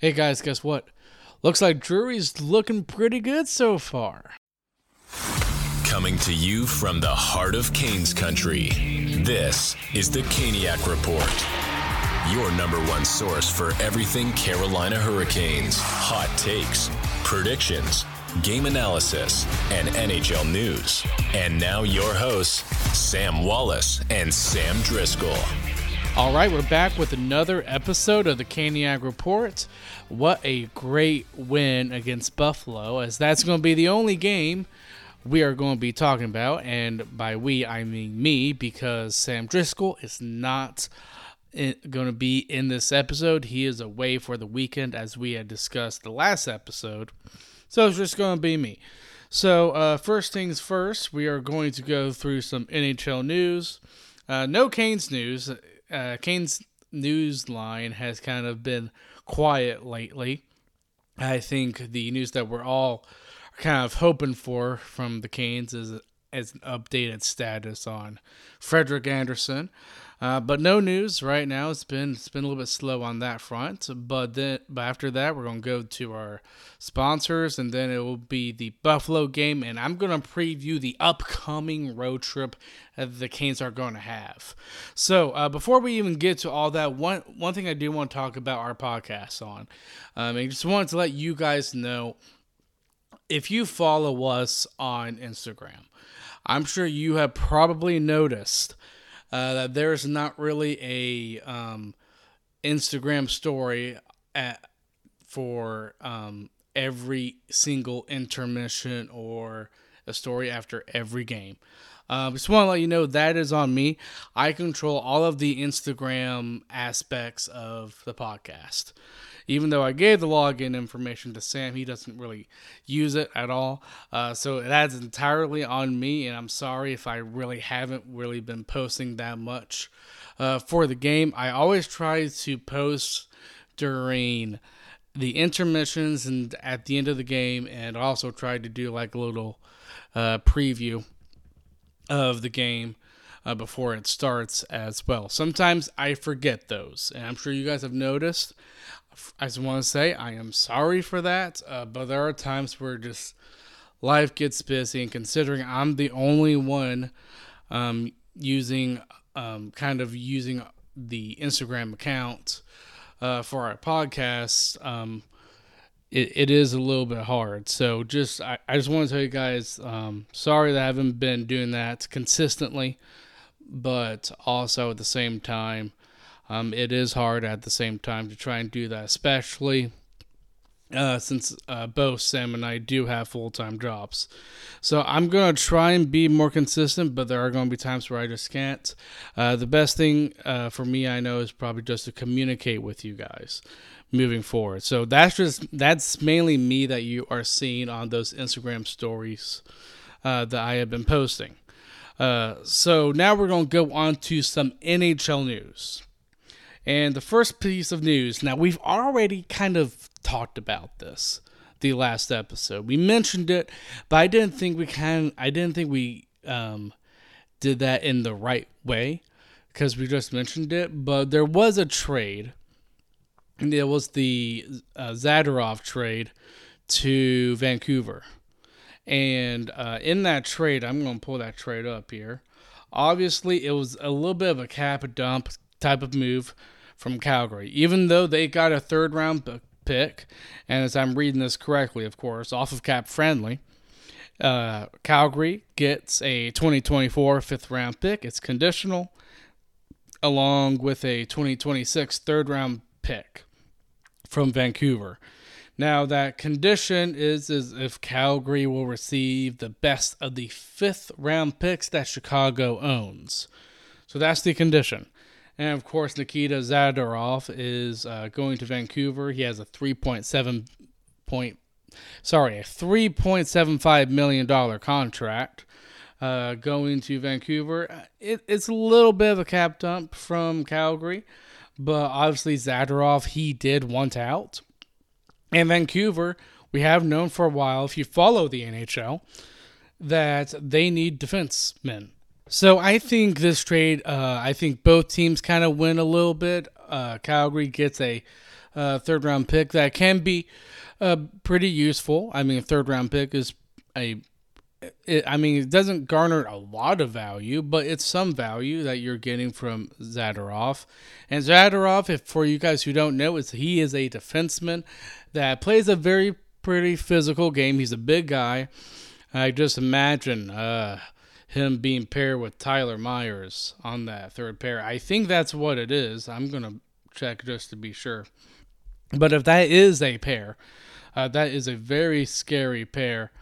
Hey guys, guess what? Looks like Drury's looking pretty good so far. Coming to you from the heart of Canes country, this is the Caniac Report. Your number one source for everything Carolina Hurricanes, hot takes, predictions, game analysis, and NHL news. And now your hosts, Sam Wallace and Sam Driscoll. All right, we're back with another episode of the Caniac Report. What a great win against Buffalo, as that's going to be the only game we are going to be talking about. And by we, I mean me, because Sam Driscoll is not going to be in this episode. He is away for the weekend, as we had discussed the last episode. So it's just going to be me. So, uh, first things first, we are going to go through some NHL news. Uh, no Canes news uh, Canes news line has kind of been quiet lately. I think the news that we're all kind of hoping for from the Canes is as an updated status on Frederik Andersen. Uh, but no news right now. It's been it's been a little bit slow on that front. But then, but after that, we're gonna go to our sponsors, and then it will be the Buffalo game, and I'm gonna preview the upcoming road trip that the Canes are going to have. So uh, before we even get to all that, one one thing I do want to talk about our podcast on. Um, I just wanted to let you guys know if you follow us on Instagram, I'm sure you have probably noticed uh, that there's not really a um, Instagram story at, for um, every single intermission or a story after every game. Uh, just want to let you know that is on me. I control all of the Instagram aspects of the podcast. Even though I gave the login information to Sam, he doesn't really use it at all. Uh, so it adds entirely on me, and I'm sorry if I really haven't really been posting that much uh, for the game. I always try to post during the intermissions and at the end of the game, and also try to do like a little uh, preview of the game uh, before it starts as well. Sometimes I forget those, and I'm sure you guys have noticed. I just want to say I am sorry for that, uh, but there are times where just life gets busy, and considering I'm the only one um, using, um, kind of using the Instagram account uh, for our podcast, um, it, it is a little bit hard. So just I, I just want to tell you guys, um, sorry that I haven't been doing that consistently, but also at the same time, um, it is hard at the same time to try and do that, especially uh, since uh, both Sam and I do have full time jobs. So I'm going to try and be more consistent, but there are going to be times where I just can't. Uh, the best thing uh, for me, I know, is probably just to communicate with you guys moving forward. So that's just that's mainly me that you are seeing on those Instagram stories uh, that I have been posting. Uh, so now we're going to go on to some NHL news. And the first piece of news, now we've already kind of talked about this the last episode. We mentioned it, but I didn't think we can I didn't think we um, did that in the right way because we just mentioned it, but there was a trade and it was the uh, Zadorov trade to Vancouver. And uh, in that trade, I'm going to pull that trade up here. Obviously, it was a little bit of a cap dump type of move from Calgary, even though they got a third round pick. And as I'm reading this correctly, of course, off of cap friendly, uh, Calgary gets a 2024 fifth round pick. It's conditional, along with a 2026 third round pick from Vancouver. Now that condition is is if Calgary will receive the best of the fifth round picks that Chicago owns. So that's the condition. And of course, Nikita Zadorov is uh, going to Vancouver. He has a 3.7 point, sorry, a 3.75 million dollar contract uh, going to Vancouver. It, it's a little bit of a cap dump from Calgary. But obviously, Zadorov, he did want out. And Vancouver, we have known for a while, if you follow the NHL, that they need defensemen. So I think this trade, uh, I think both teams kind of win a little bit. Uh, Calgary gets a, uh, third round pick that can be uh, pretty useful. I mean, a third round pick is a it, I mean, it doesn't garner a lot of value, but it's some value that you're getting from Zadorov. And Zadorov, if for you guys who don't know, is he is a defenseman that plays a very pretty physical game. He's a big guy. I just imagine uh, him being paired with Tyler Myers on that third pair. I think that's what it is. I'm gonna check just to be sure. But if that is a pair, uh, that is a very scary pair.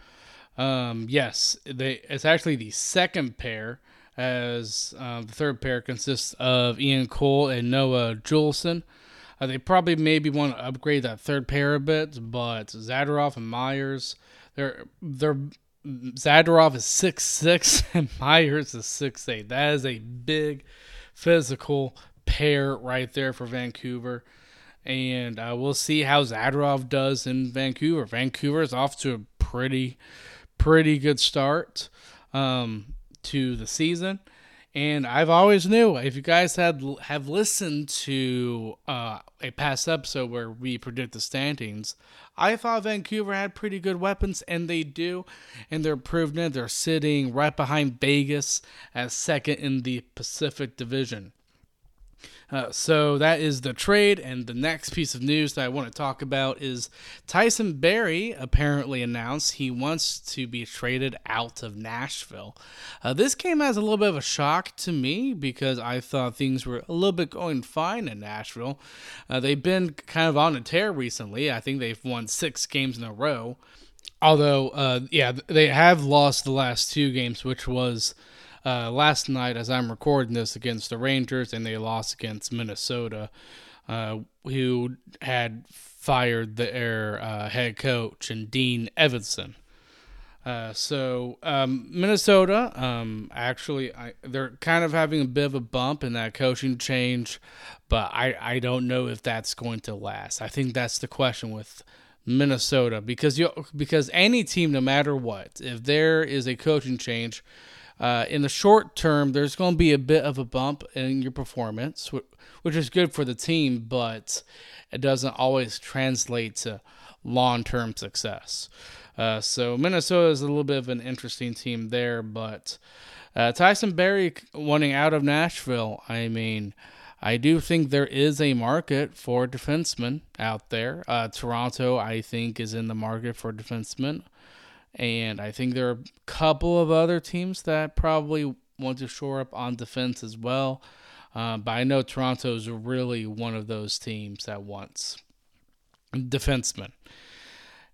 Um, yes, they, it's actually the second pair, as uh, the third pair consists of Ian Cole and Noah Juulsen. Uh, they probably maybe want to upgrade that third pair a bit, but Zadorov and Myers, they're they're Zadorov is six six and Myers is six eight. That is a big physical pair right there for Vancouver. And uh, we'll see how Zadorov does in Vancouver. Vancouver is off to a pretty pretty good start um, to the season. And I've always knew if you guys had have listened to uh, a past episode where we predict the standings, I thought Vancouver had pretty good weapons, and they do, and they're proving it. They're sitting right behind Vegas as second in the Pacific Division. Uh, so that is the trade, and the next piece of news that I want to talk about is Tyson Barrie apparently announced he wants to be traded out of Nashville. Uh, this came as a little bit of a shock to me because I thought things were a little bit going fine in Nashville. Uh, they've been kind of on a tear recently. I think they've won six games in a row. Although, uh, yeah, they have lost the last two games, which was uh, last night as I'm recording this against the Rangers, and they lost against Minnesota, uh, who had fired their uh, head coach and Dean Evason. Uh, so um, Minnesota, um, actually, I, they're kind of having a bit of a bump in that coaching change, but I, I don't know if that's going to last. I think that's the question with Minnesota because you because any team, no matter what, if there is a coaching change, uh, in the short term, there's going to be a bit of a bump in your performance, which is good for the team, but it doesn't always translate to long term success. Uh, so Minnesota is a little bit of an interesting team there, but uh, Tyson Barrie wanting out of Nashville. I mean, I do think there is a market for defensemen out there. Uh, Toronto, I think, is in the market for defensemen. And I think there are a couple of other teams that probably want to shore up on defense as well. Uh, but I know Toronto is really one of those teams that wants defensemen.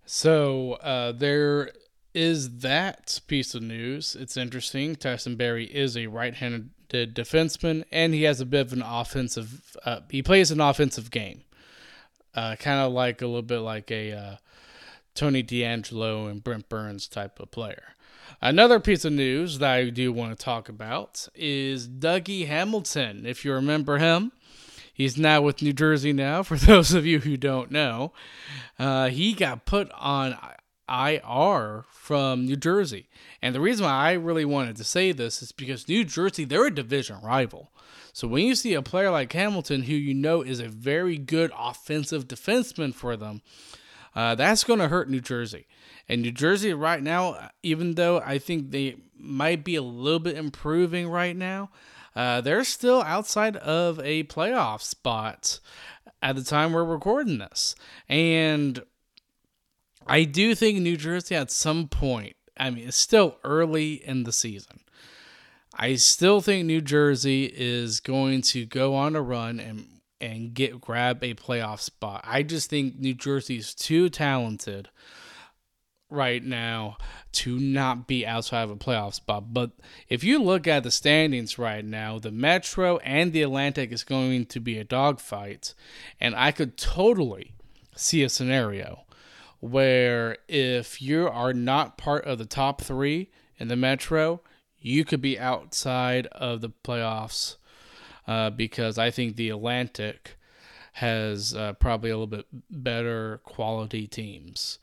So uh, there is that piece of news. It's interesting. Tyson Barrie is a right-handed defenseman, and he has a bit of an offensive. Uh, he plays an offensive game, uh, kind of like a little bit like a uh, Tony DeAngelo and Brent Burns type of player. Another piece of news that I do want to talk about is Dougie Hamilton. If you remember him, he's now with New Jersey now. For those of you who don't know, uh, he got put on IR from New Jersey. And the reason why I really wanted to say this is because New Jersey, they're a division rival. So when you see a player like Hamilton, who you know is a very good offensive defenseman for them, uh, that's going to hurt New Jersey. And New Jersey right now, even though I think they might be a little bit improving right now, uh, they're still outside of a playoff spot at the time we're recording this. And I do think New Jersey at some point, I mean, it's still early in the season. I still think New Jersey is going to go on a run and and get grab a playoff spot. I just think New Jersey is too talented right now to not be outside of a playoff spot. But if you look at the standings right now, the Metro and the Atlantic is going to be a dogfight, and I could totally see a scenario where if you are not part of the top three in the Metro, you could be outside of the playoffs uh, because I think the Atlantic has uh, probably a little bit better quality teams.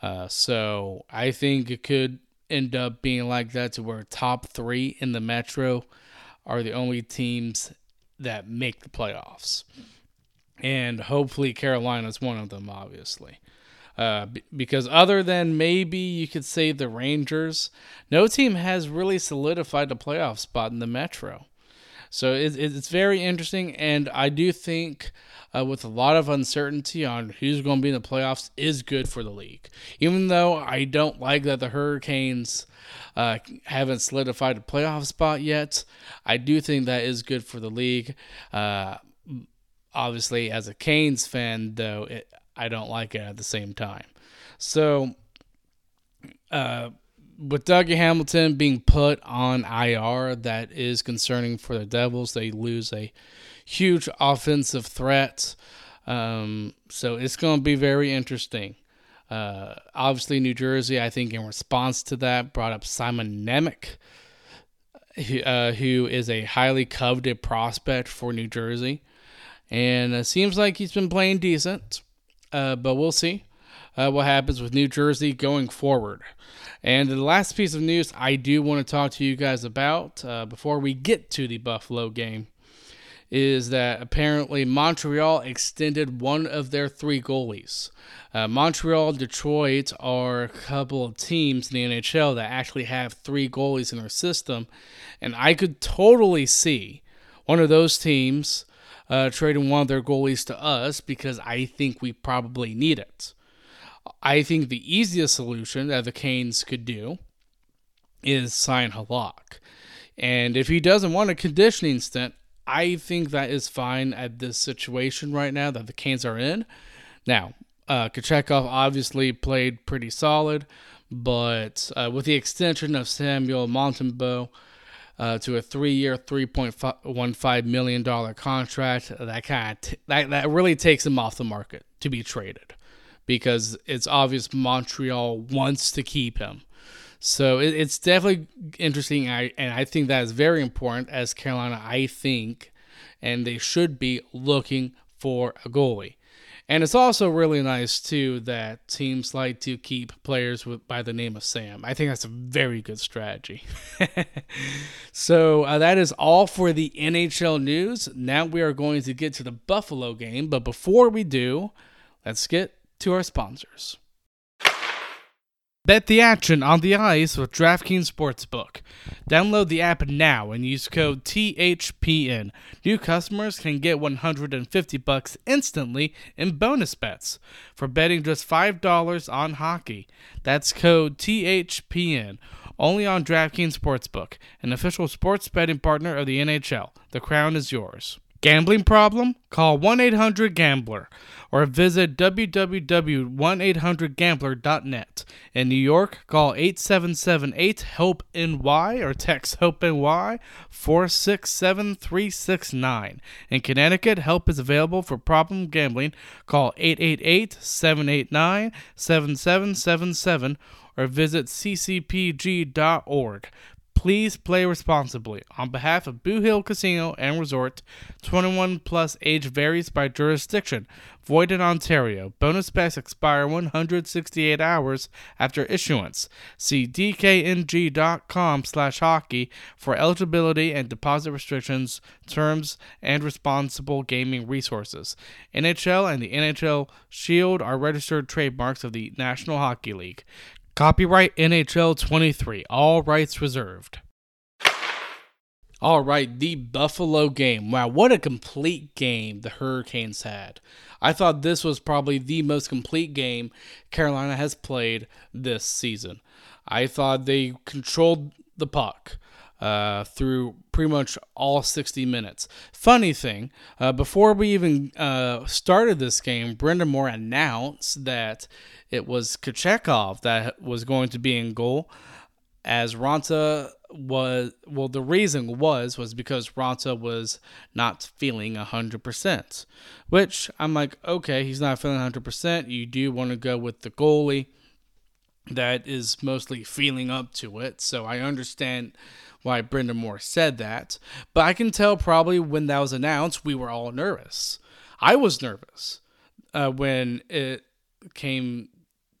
Uh, so I think it could end up being like that to where top three in the Metro are the only teams that make the playoffs. and hopefully Carolina's one of them, obviously. Uh, b- because other than maybe you could say the Rangers, no team has really solidified a playoff spot in the Metro. So it, it's very interesting, and I do think uh, with a lot of uncertainty on who's going to be in the playoffs is good for the league. Even though I don't like that the Hurricanes uh, haven't solidified a playoff spot yet, I do think that is good for the league. Uh, obviously, as a Canes fan, though, it, I don't like it at the same time. So, uh, with Dougie Hamilton being put on IR, that is concerning for the Devils. They lose a huge offensive threat. Um, so it's going to be very interesting. Uh, obviously, New Jersey, I think, in response to that, brought up Simon Nemec, uh, who is a highly coveted prospect for New Jersey. And it seems like he's been playing decent, uh, but we'll see uh, what happens with New Jersey going forward. And the last piece of news I do want to talk to you guys about uh, before we get to the Buffalo game is that apparently Montreal extended one of their three goalies. Uh, Montreal, Detroit are a couple of teams in the NHL that actually have three goalies in their system, and I could totally see one of those teams uh, trading one of their goalies to us because I think we probably need it. I think the easiest solution that the Canes could do is sign Halak. And if he doesn't want a conditioning stint, I think that is fine at this situation right now that the Canes are in. Now, uh, Kochetkov obviously played pretty solid, but uh, with the extension of Samuel Montembeault uh, to a three-year, three point one five million dollar contract, that kind of t- that that really takes him off the market to be traded, because it's obvious Montreal wants to keep him. So it, it's definitely interesting, I, and I think that is very important as Carolina, I think, and they should be looking for a goalie. And it's also really nice too that teams like to keep players with by the name of Sam. I think that's a very good strategy. so uh, that is all for the NHL news. Now we are going to get to the Buffalo game, but before we do, let's get to our sponsors. Bet the action on the ice with DraftKings Sportsbook. Download the app now and use code THPN. New customers can get 150 bucks instantly in bonus bets for betting just $5 on hockey. That's code THPN. Only on DraftKings Sportsbook, an official sports betting partner of the NHL. The crown is yours. Gambling problem? Call 1 800 Gambler or visit www.1800Gambler.net. In New York, call 877 8 HOPE NY or text HOPE NY 467 369. In Connecticut, help is available for problem gambling. Call 888 789 7777 or visit ccpg.org. Please play responsibly. On behalf of Boot Hill Casino and Resort, 21 plus age varies by jurisdiction. Void in Ontario. Bonus bets expire 168 hours after issuance. See dkng.com slash hockey for eligibility and deposit restrictions, terms, and responsible gaming resources. NHL and the NHL Shield are registered trademarks of the National Hockey League. Copyright NHL 23, all rights reserved. All right, the Buffalo game. Wow, what a complete game the Hurricanes had. I thought this was probably the most complete game Carolina has played this season. I thought they controlled the puck. Uh, through pretty much all 60 minutes. Funny thing, uh, before we even uh, started this game, Brind'Amour announced that it was Kochetkov that was going to be in goal, as Raanta was well. The reason was was because Raanta was not feeling hundred percent, which I'm like, okay, he's not feeling hundred percent. You do want to go with the goalie that is mostly feeling up to it. So I understand why Brind'Amour said that, but I can tell probably when that was announced, we were all nervous. I was nervous uh, when it came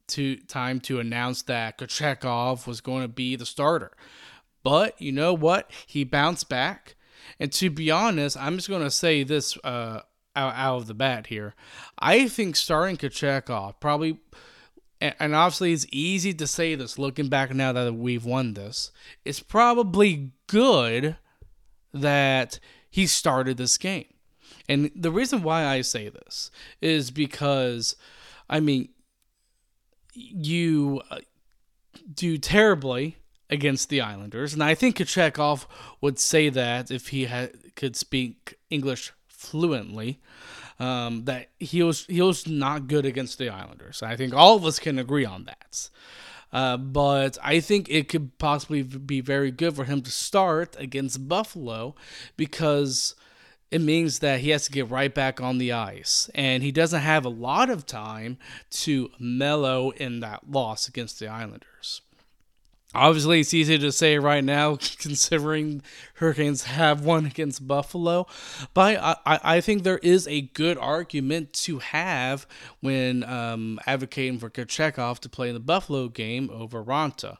to time to announce that Kochetkov was going to be the starter. But you know what? He bounced back. And to be honest, I'm just going to say this uh, out, out of the bat here. I think starting Kochetkov probably, and obviously it's easy to say this looking back now that we've won this. It's probably good that he started this game. And the reason why I say this is because, I mean, you uh, do terribly against the Islanders, and I think Kochetkov would say that if he had, could speak English fluently, um, that he was he was not good against the Islanders. I think all of us can agree on that. Uh, but I think it could possibly be very good for him to start against Buffalo because it means that he has to get right back on the ice. And he doesn't have a lot of time to mellow in that loss against the Islanders. Obviously, it's easy to say right now, considering Hurricanes have won against Buffalo. But I, I, I think there is a good argument to have when um, advocating for Kochetkov to play in the Buffalo game over Raanta.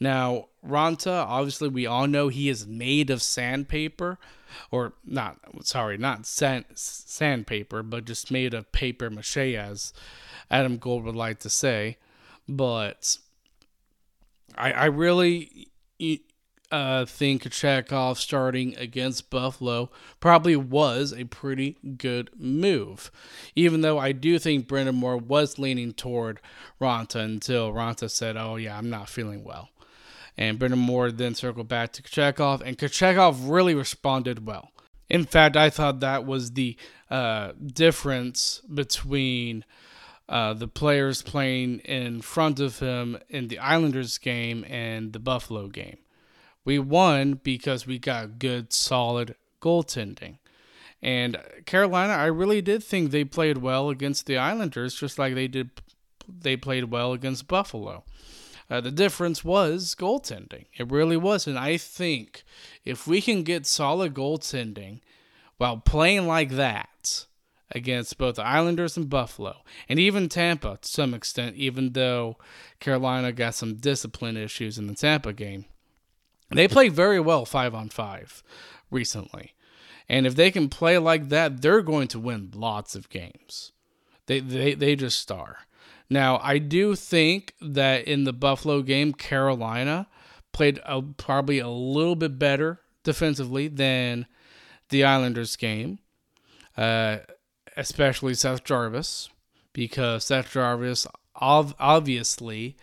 Now, Raanta, obviously, we all know he is made of sandpaper, or not, sorry, not sand, sandpaper, but just made of paper mache, as Adam Gold would like to say. But I, I really uh, think Kochetkov starting against Buffalo probably was a pretty good move. Even though I do think Brind'Amour was leaning toward Raanta until Raanta said, Oh, yeah, I'm not feeling well. And Brind'Amour then circled back to Kochetkov, and Kochetkov really responded well. In fact, I thought that was the uh, difference between uh, the players playing in front of him in the Islanders game and the Buffalo game. We won because we got good, solid goaltending. And Carolina, I really did think they played well against the Islanders, just like they did. They played well against Buffalo. Uh, the difference was goaltending. It really was, and I think if we can get solid goaltending while playing like that, against both the Islanders and Buffalo, and even Tampa to some extent, even though Carolina got some discipline issues in the Tampa game. They played very well five on five recently. And if they can play like that, they're going to win lots of games. They, they, they just star. Now, I do think that in the Buffalo game, Carolina played a, probably a little bit better defensively than the Islanders game. Uh, especially Seth Jarvis, because Seth Jarvis ov- obviously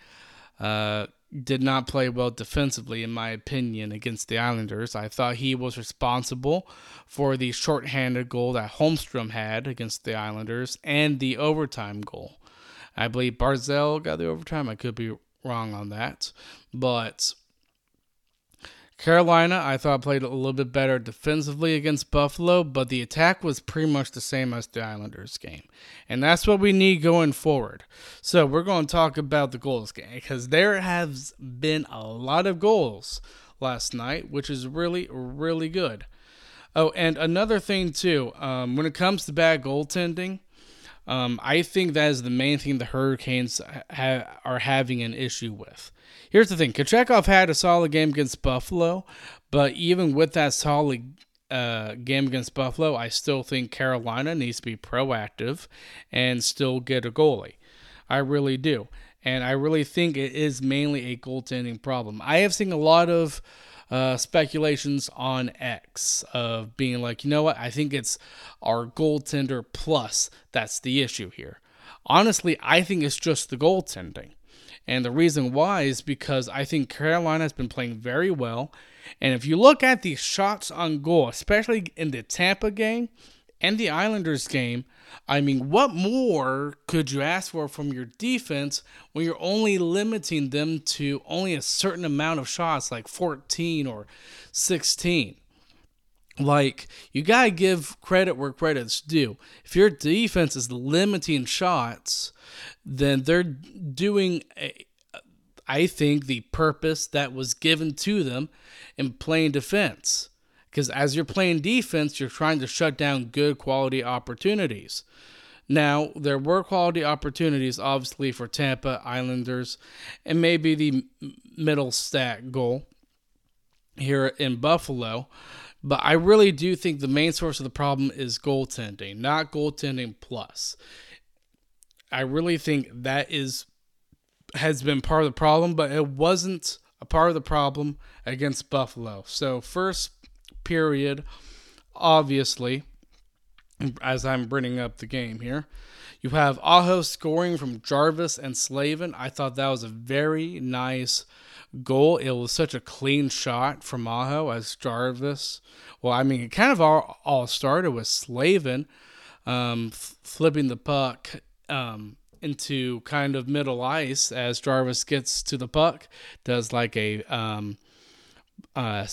uh, did not play well defensively, in my opinion, against the Islanders. I thought he was responsible for the shorthanded goal that Holmstrom had against the Islanders and the overtime goal. I believe Barzal got the overtime. I could be wrong on that, but Carolina, I thought played a little bit better defensively against Buffalo, but the attack was pretty much the same as the Islanders game. And that's what we need going forward. So we're going to talk about the goals game because there has been a lot of goals last night, which is really, really good. Oh, and another thing, too, um, when it comes to bad goaltending, um, I think that is the main thing the Hurricanes ha- are having an issue with. Here's the thing Kochetkov had a solid game against Buffalo, but even with that solid uh, game against Buffalo, I still think Carolina needs to be proactive and still get a goalie. I really do. And I really think it is mainly a goaltending problem. I have seen a lot of uh, speculations on X of being like, you know what, I think it's our goaltender plus that's the issue here. Honestly, I think it's just the goaltending. And the reason why is because I think Carolina has been playing very well. And if you look at the shots on goal, especially in the Tampa game and the Islanders game, I mean, what more could you ask for from your defense when you're only limiting them to only a certain amount of shots, like 14 or 16? Like, you got to give credit where credit's due. If your defense is limiting shots, then they're doing, a, I think, the purpose that was given to them in playing defense. Because as you're playing defense, you're trying to shut down good quality opportunities. Now, there were quality opportunities, obviously, for Tampa Islanders, and maybe the Mittelstadt goal here in Buffalo But I really do think the main source of the problem is goaltending, not goaltending plus. I really think that is has been part of the problem, but it wasn't a part of the problem against Buffalo. So first period, obviously, as I'm bringing up the game here, you have Aho scoring from Jarvis and Slavin. I thought that was a very nice goal. It was such a clean shot from Aho as Jarvis. Well, I mean, it kind of all, all started with Slavin um, f- flipping the puck um, into kind of middle ice as Jarvis gets to the puck, does like a um, uh,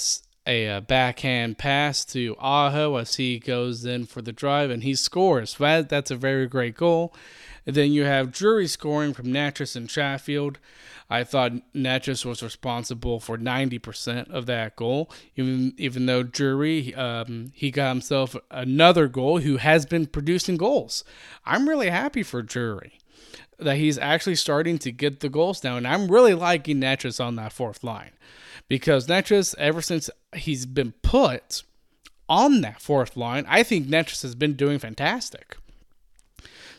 a, a, backhand pass to Aho as he goes in for the drive and he scores. That, that's a very great goal. And then you have Drury scoring from Necas and Chatfield. I thought Necas was responsible for 90% of that goal, even even though Drury um, he got himself another goal who has been producing goals. I'm really happy for Drury that he's actually starting to get the goals now, and I'm really liking Necas on that fourth line because Necas, ever since he's been put on that fourth line, I think Necas has been doing fantastic.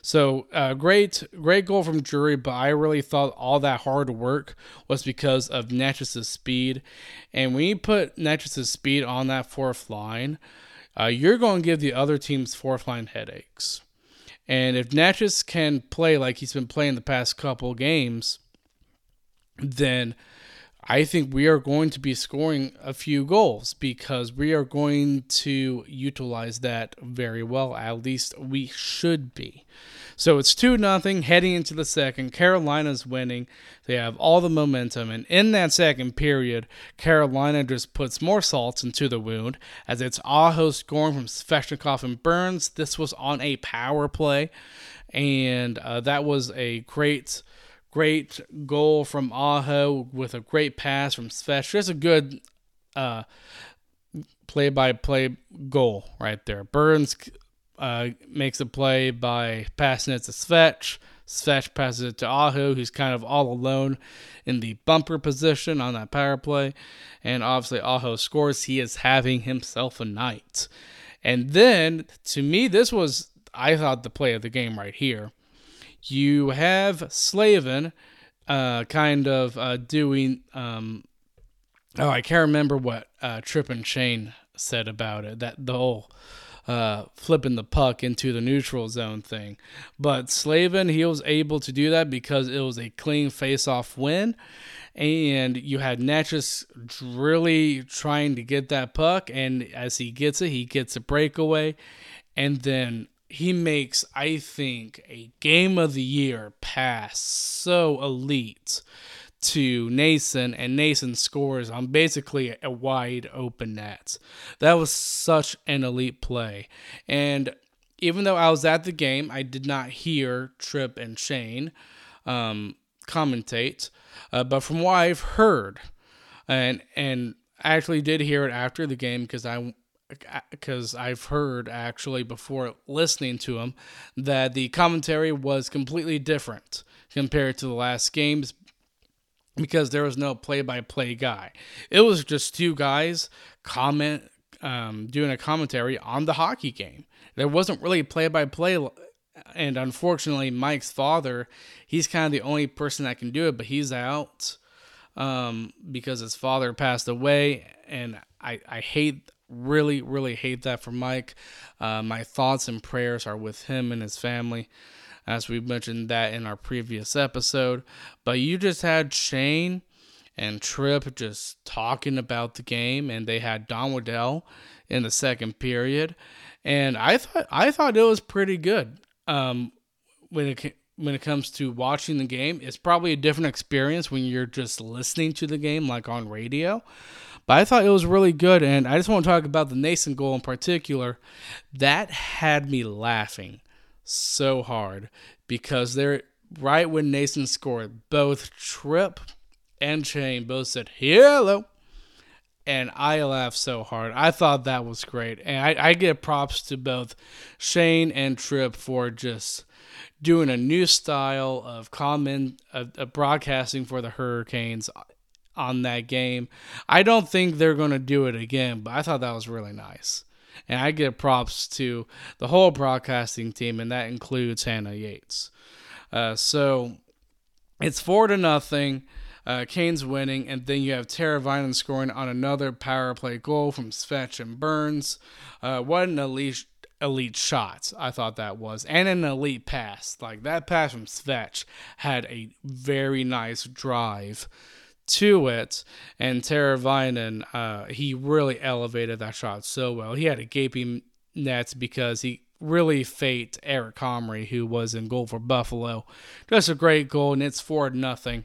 So uh, great, great goal from Drury, but I really thought all that hard work was because of Necas's speed, and when you put Necas's speed on that fourth line, uh, you're going to give the other team's fourth line headaches. And if Necas can play like he's been playing the past couple games, then I think we are going to be scoring a few goals because we are going to utilize that very well. At least we should be. So it's 2 nothing heading into the second. Carolina's winning. They have all the momentum. And in that second period, Carolina just puts more salt into the wound as it's Aho scoring from Svechnikov and Burns. This was on a power play. And uh, that was a great great goal from Aho with a great pass from Svech. Just a good uh, play-by-play goal right there. Burns uh, makes a play by passing it to Svech. Svech passes it to Aho, who's kind of all alone in the bumper position on that power play. And obviously, Aho scores. He is having himself a night. And then, to me, this was, I thought, the play of the game right here you have Slavin uh, kind of uh, doing. Um, oh, I can't remember what uh, Tripp and Shane said about it. That the whole uh, flipping the puck into the neutral zone thing. But Slavin, he was able to do that because it was a clean face-off win. And you had Necas really trying to get that puck, and as he gets it, he gets a breakaway, and then he makes, I think, a game of the year pass so elite to Noesen, and Noesen scores on basically a wide open net. That was such an elite play. And even though I was at the game, I did not hear Tripp and Shane um, commentate. Uh, but from what I've heard, and and I actually did hear it after the game because I because I've heard actually before listening to him that the commentary was completely different compared to the last games because there was no play-by-play guy. It was just two guys comment um, doing a commentary on the hockey game. There wasn't really play-by-play and unfortunately Mike's father, he's kind of the only person that can do it, but he's out um, because his father passed away and I, I hate really, really hate that for Mike. Uh, my thoughts and prayers are with him and his family, as we mentioned that in our previous episode. But you just had Shane and Tripp just talking about the game, and they had Don Waddell in the second period, and I thought I thought it was pretty good. Um, when it when it comes to watching the game, it's probably a different experience when you're just listening to the game, like on radio. But I thought it was really good, and I just want to talk about the Noesen goal in particular. That had me laughing so hard because they're right when Noesen scored, both Tripp and Shane both said hello. And I laughed so hard. I thought that was great. And I, I give props to both Shane and Tripp for just doing a new style of comment of, of broadcasting for the Hurricanes on that game. I don't think they're going to do it again, but I thought that was really nice. And I give props to the whole broadcasting team, and that includes Hannah Yates. Uh, so it's four to nothing. Uh, Canes winning, and then you have Teravainen scoring on another power play goal from Svetch and Burns. Uh, what an elite elite shot I thought that was, and an elite pass. Like that pass from Svetch had a very nice drive to it, and Teravainen, uh, he really elevated that shot so well. He had a gaping net because he really faked Eric Comrie, who was in goal for Buffalo. Just a great goal, and it's four nothing.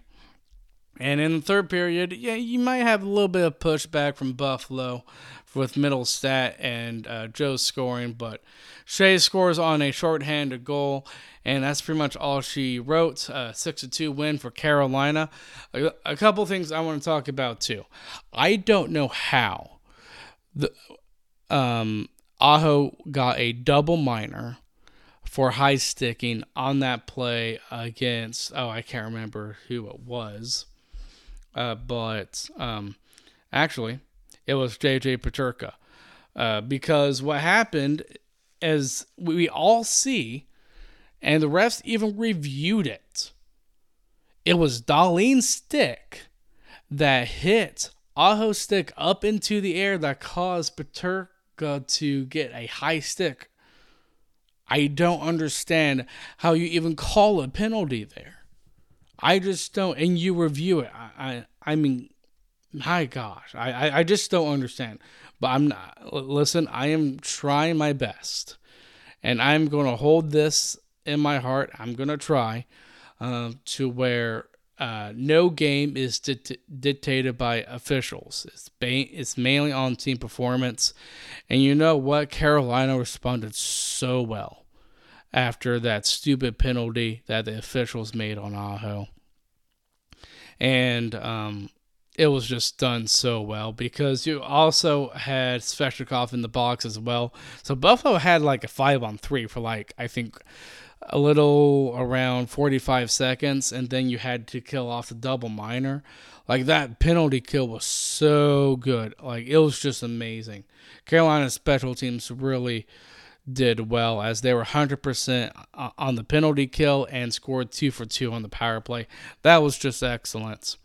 And in the third period, yeah, you might have a little bit of pushback from Buffalo with Mittelstadt and uh, Joe scoring, but Skjei scores on a shorthanded goal, and that's pretty much all she wrote. A six to two win for Carolina. A, a couple things I want to talk about too. I don't know how the um, Aho got a double minor for high sticking on that play against. Oh, I can't remember who it was. Uh, but um, actually, it was JJ Peterka. Uh, because what happened, as we all see, and the refs even reviewed it, it was Dahlin's stick that hit Aho's stick up into the air that caused Peterka to get a high stick. I don't understand how you even call a penalty there. I just don't. And you review it. I, I, I mean, my gosh, I, I, I just don't understand. But I'm not. Listen, I am trying my best, and I'm going to hold this in my heart. I'm going to try uh, to where uh, no game is di- dictated by officials. It's ba- it's mainly on team performance, and you know what? Carolina responded so well after that stupid penalty that the officials made on Aho. And um, it was just done so well because you also had Svechnikov in the box as well. So Buffalo had like a five on three for like, I think, a little around 45 seconds, and then you had to kill off the double minor. Like that penalty kill was so good. Like it was just amazing. Carolina's special teams really did well as they were 100% on the penalty kill and scored two for two on the power play. That was just excellent.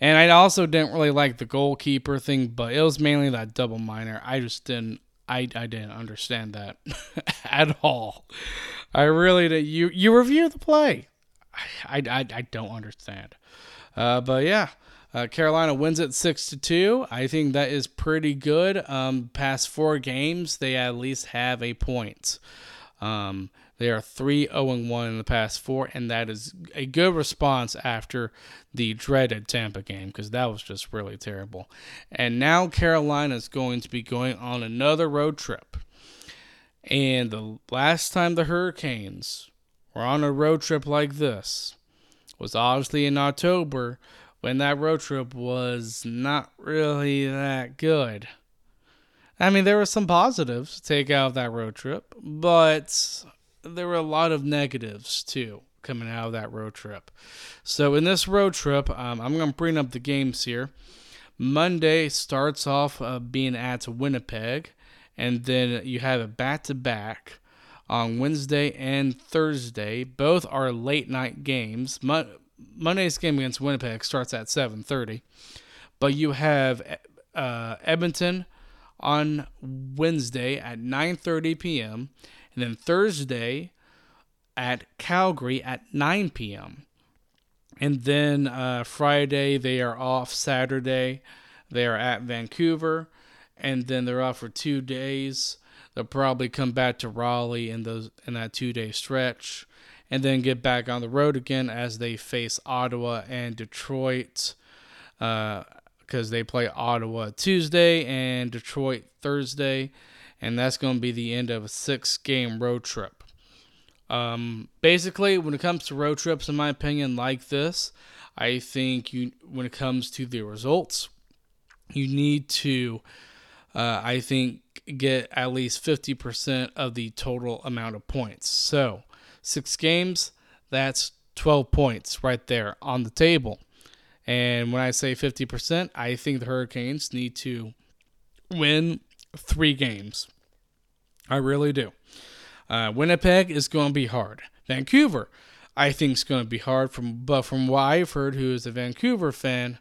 And I also didn't really like the goalkeeper thing, but it was mainly that double minor. I just didn't I, I didn't understand that at all. I really did. You you review the play. I I, I don't understand. Uh, but yeah, uh, Carolina wins it six to two. I think that is pretty good. Um, past four games, they at least have a point. Um, they are 3 0 1 in the past four, and that is a good response after the dreaded Tampa game because that was just really terrible. And now Carolina is going to be going on another road trip. And the last time the Hurricanes were on a road trip like this was obviously in October when that road trip was not really that good. I mean, there were some positives to take out of that road trip, but there were a lot of negatives too coming out of that road trip. So in this road trip, um, I'm going to bring up the games here. Monday starts off uh, being at Winnipeg, and then you have a back to back on Wednesday and Thursday. Both are late night games. Mo- Monday's game against Winnipeg starts at 7:30, but you have uh, Edmonton on Wednesday at 9:30 p.m. and then Thursday at Calgary at 9 p.m. And then uh, Friday they are off. Saturday they are at Vancouver, and then they're off for two days. They'll probably come back to Raleigh in those in that two day stretch and then get back on the road again as they face Ottawa and Detroit because uh, they play Ottawa Tuesday and Detroit Thursday, and that's going to be the end of a six game road trip. Um, basically, when it comes to road trips, in my opinion, like this, I think you when it comes to the results, you need to, uh, I think, get at least 50% of the total amount of points. So, Six games, that's 12 points right there on the table. And when I say 50%, I think the Hurricanes need to win three games. I really do. Uh, Winnipeg is going to be hard. Vancouver, I think, is going to be hard. From but from what I've heard, who is a Vancouver fan,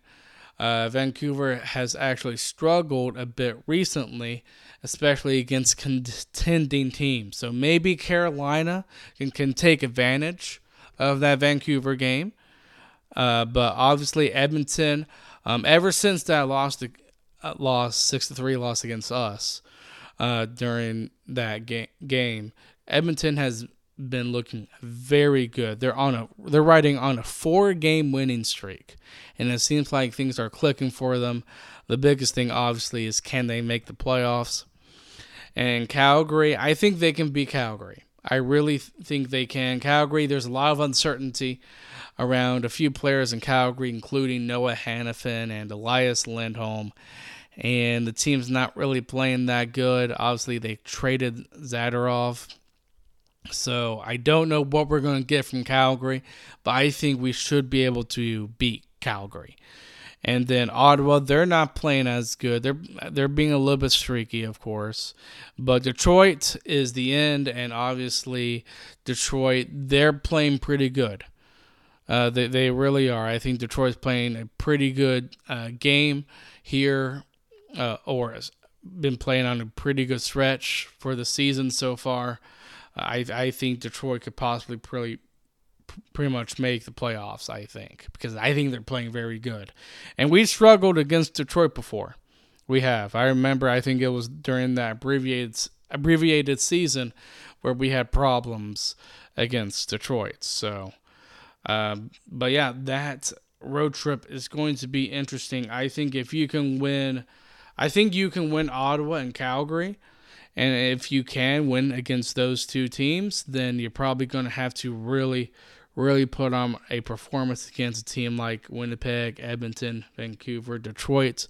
uh, Vancouver has actually struggled a bit recently, especially against contending teams. So maybe Carolina can, can take advantage of that Vancouver game. Uh, but obviously Edmonton, um, ever since that loss, to, uh, loss six to three loss against us uh, during that ga- game, Edmonton has been looking very good. They're on a they're riding on a four game winning streak, and it seems like things are clicking for them. The biggest thing, obviously, is can they make the playoffs? And Calgary, I think they can beat Calgary. I really think they can. Calgary, there's a lot of uncertainty around a few players in Calgary, including Noah Hanifin and Elias Lindholm. And the team's not really playing that good. Obviously, they traded Zadorov so I don't know what we're going to get from Calgary, but I think we should be able to beat Calgary. And then Ottawa, they're not playing as good. They're they're being a little bit streaky, of course. But Detroit is the end, and obviously Detroit, they're playing pretty good. Uh, they they really are. I think Detroit's playing a pretty good uh, game here, uh, or has been playing on a pretty good stretch for the season so far. I I think Detroit could possibly pretty pretty much make the playoffs. I think because I think they're playing very good, and we struggled against Detroit before. We have. I remember. I think it was during that abbreviated abbreviated season where we had problems against Detroit. So, um, but yeah, that road trip is going to be interesting. I think if you can win, I think you can win Ottawa and Calgary. And if you can win against those two teams, then you're probably going to have to really, really put on a performance against a team like Winnipeg, Edmonton, Vancouver, Detroit.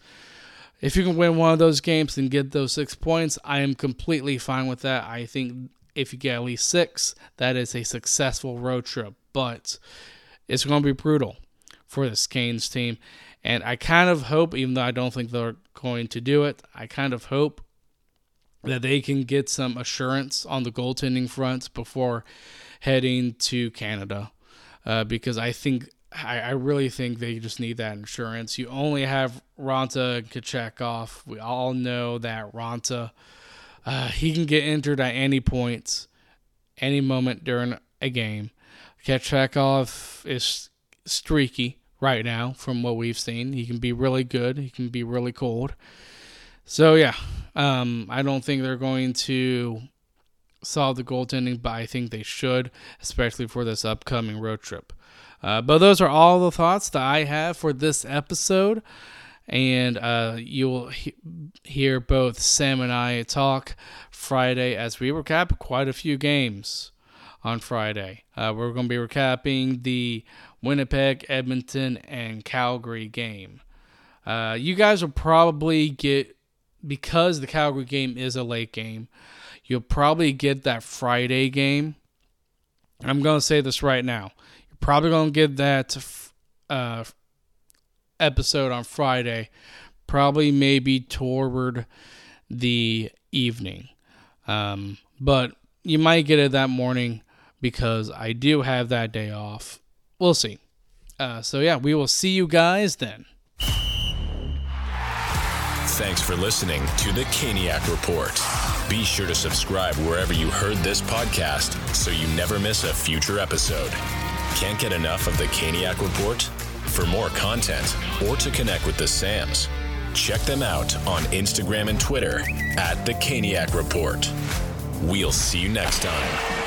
If you can win one of those games and get those six points, I am completely fine with that. I think if you get at least six, that is a successful road trip. But it's going to be brutal for this Canes team. And I kind of hope, even though I don't think they're going to do it, I kind of hope that they can get some assurance on the goaltending front before heading to Canada. Uh, because I think I, I, really think they just need that insurance. You only have Raanta and Kochetkov. We all know that Raanta uh, he can get injured at any point, any moment during a game. Kochetkov is streaky right now from what we've seen. He can be really good. He can be really cold. So yeah, um, I don't think they're going to solve the goaltending, but I think they should, especially for this upcoming road trip. Uh, but those are all the thoughts that I have for this episode. And uh, you'll he- hear both Sam and I talk Friday as we recap quite a few games on Friday. Uh, we're going to be recapping the Winnipeg, Edmonton, and Calgary game. Uh, you guys will probably get because the Calgary game is a late game, you'll probably get that Friday game. I'm going to say this right now. You're probably going to get that uh, episode on Friday, probably maybe toward the evening. Um, but you might get it that morning because I do have that day off. We'll see. Uh, so, yeah, we will see you guys then. Thanks for listening to the Caniac Report. Be sure to subscribe wherever you heard this podcast so you never miss a future episode. Can't get enough of the Caniac Report? For more content or to connect with the Sams, check them out on Instagram and Twitter at the Caniac Report. We'll see you next time.